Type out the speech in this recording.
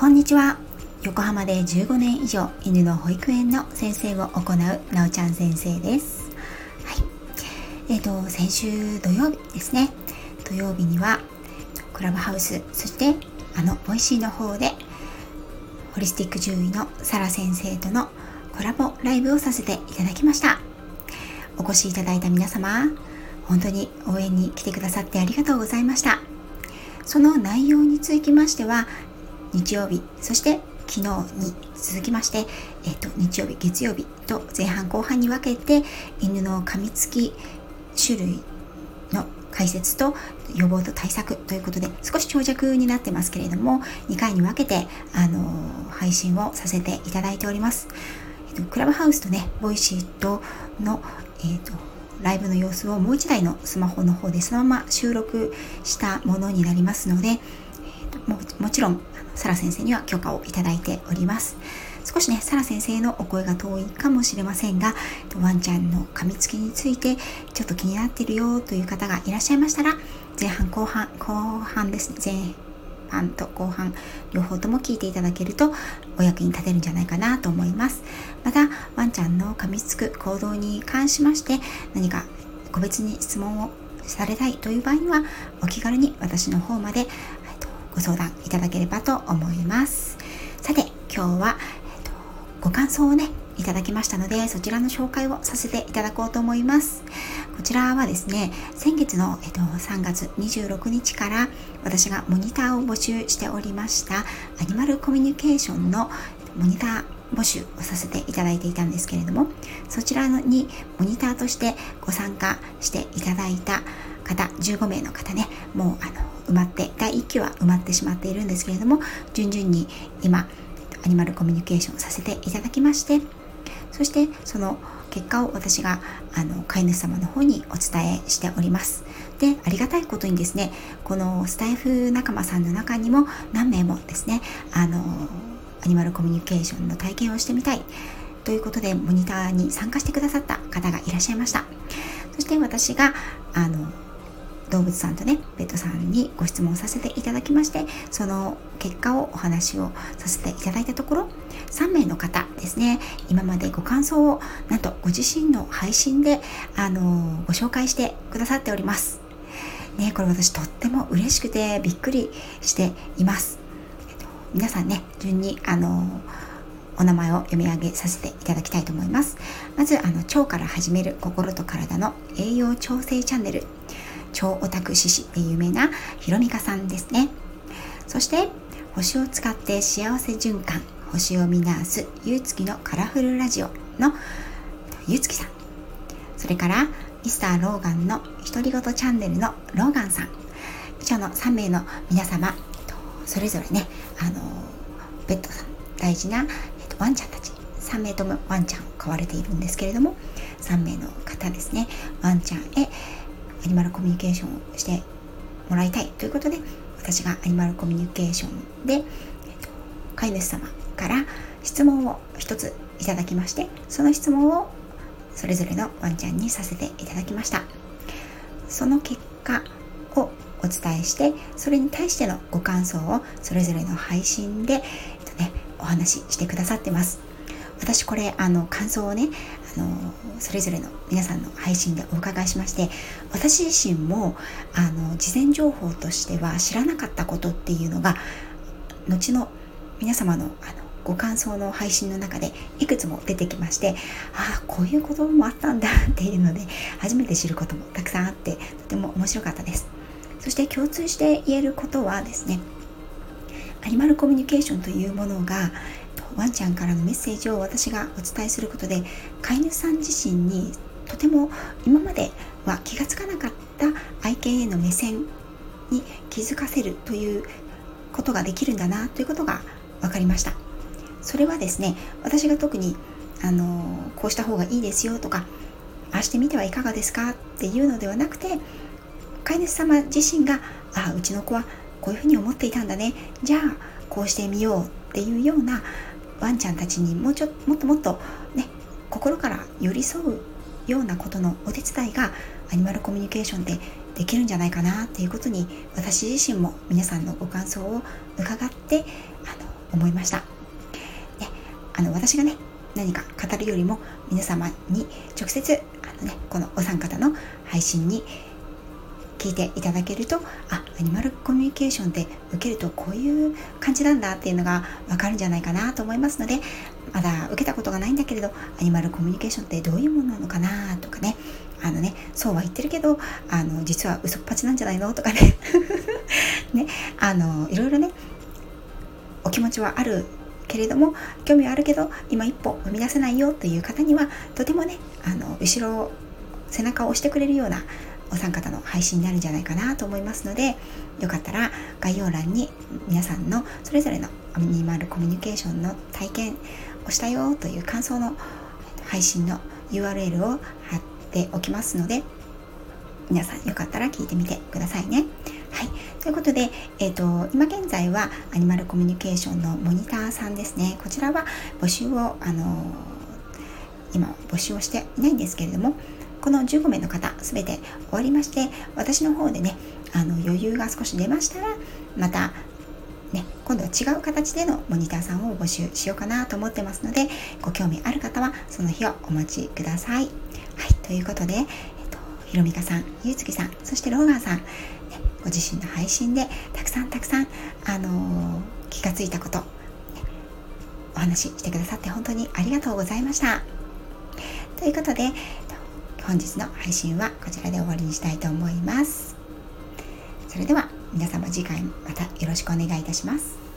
こんにちは。横浜で15年以上犬の保育園の先生を行うなおちゃん先生です。はい。えーと先週土曜日ですね。土曜日にはクラブハウスそしてあのボイシーの方でホリスティック獣医のサラ先生とのコラボライブをさせていただきました。お越しいただいた皆様本当に応援に来てくださってありがとうございました。その内容につきましては日曜日そして昨日に続きまして、えっと、日曜日月曜日と前半後半に分けて犬の噛みつき種類の解説と予防と対策ということで少し長尺になってますけれども2回に分けて、あの配信をさせていただいております、えっと、クラブハウスとねボイシーとの、えっと、ライブの様子をもう1台のスマホの方でそのまま収録したものになりますので、えっと、ももちろんサラ先生には許可をいただいております。少しねサラ先生のお声が遠いかもしれませんがワンちゃんの噛みつきについてちょっと気になってるよという方がいらっしゃいましたら前半後半後半ですね前半と後半両方とも聞いていただけるとお役に立てるんじゃないかなと思います。またワンちゃんの噛みつく行動に関しまして何か個別に質問をされたいという場合にはお気軽に私の方までご相談いただければと思います。さて今日は、えっと、ご感想をねいただきましたのでそちらの紹介をさせていただこうと思います。こちらはですね先月の、えっと、3月26日から私がモニターを募集しておりましたアニマルコミュニケーションのモニター募集をさせていただいていたんですけれどもそちらにモニターとしてご参加していただいた方15名の方ねもうあの埋まって第1期は埋まってしまっているんですけれども順々に今アニマルコミュニケーションさせていただきましてそしてその結果を私があの飼い主様の方にお伝えしております。でありがたいことにですねこのスタイフ仲間さんの中にも何名もですねあのアニマルコミュニケーションの体験をしてみたいということでモニターに参加してくださった方がいらっしゃいました。そして私があの動物さんとねペットさんにご質問させていただきましてその結果をお話をさせていただいたところ3名の方ですね今までご感想をなんとご自身の配信であのご紹介してくださっております。ねこれ私とっても嬉しくてびっくりしています、えっと、皆さんね順にあのお名前を読み上げさせていただきたいと思います。まずあの腸から始める心と体の栄養調整チャンネル。超オタク獅子で有名なひろみかさんですね。そして星を使って幸せ循環星を見直すゆうつきのカラフルラジオのゆうつきさん。それからミスターローガンの独り言チャンネルのローガンさん。以上の3名の皆様それぞれねあのベッドさん大事な、えっと、ワンちゃんたち。3名ともワンちゃんを飼われているんですけれども3名の方ですね。ワンちゃんへアニマルコミュニケーションをしてもらいたいということで私がアニマルコミュニケーションで、えっと、飼い主様から質問を一ついただきましてその質問をそれぞれのワンちゃんにさせていただきました。その結果をお伝えしてそれに対してのご感想をそれぞれの配信で、えっとね、お話ししてくださってます。私これあの感想をねあのそれぞれの皆さんの配信でお伺いしまして私自身もあの事前情報としては知らなかったことっていうのが後の皆様のあのご感想の配信の中でいくつも出てきましてああこういうこともあったんだっていうので初めて知ることもたくさんあってとても面白かったです。そして共通して言えることはですねアニマルコミュニケーションというものがワンちゃんからのメッセージを私がお伝えすることで飼い主さん自身にとても今までは気がつかなかった愛犬への目線に気づかせるということができるんだなということが分かりました。それはですね私が特にあのこうした方がいいですよとかああしてみてはいかがですかっていうのではなくて飼い主様自身があうちの子はこういうふうに思っていたんだね。じゃあこうしてみようっていうようなワンちゃんたちにもうちょもっともっとね心から寄り添うようなことのお手伝いがアニマルコミュニケーションでできるんじゃないかなっていうことに私自身も皆さんのご感想を伺ってあの思いました。であの私がね何か語るよりも皆様に直接あの、ね、このお三方の配信に聞いていただけるとあアニマルコミュニケーションって受けるとこういう感じなんだっていうのがわかるんじゃないかなと思いますのでまだ受けたことがないんだけれどアニマルコミュニケーションってどういうものなのかなとかね。あのねそうは言ってるけどあの実は嘘っぱちなんじゃないのとかね。ねあのいろいろねお気持ちはあるけれども興味はあるけど今一歩踏み出せないよという方にはとてもねあの後ろ背中を押してくれるようなお三方の配信になるんじゃないかなと思いますのでよかったら概要欄に皆さんのそれぞれのアニマルコミュニケーションの体験をしたよという感想の配信の URL を貼っておきますので皆さんよかったら聞いてみてくださいね。はい、ということで、えーと、今現在はアニマルコミュニケーションのモニターさんですねこちらは募集を、あのー、今募集をしていないんですけれどもこの15名の方全て終わりまして私の方でねあの余裕が少し出ましたらまたね、今度は違う形でのモニターさんを募集しようかなと思ってますのでご興味ある方はその日をお待ちください。はい、ということで、えっと、ひろみかさん、ゆうつきさん、そしてローガンさん、ね、ご自身の配信でたくさんたくさん、あのー、気がついたこと、ね、お話ししてくださって本当にありがとうございました。ということで、本日の配信はこちらで終わりにしたいと思います。それでは皆様次回またよろしくお願いいたします。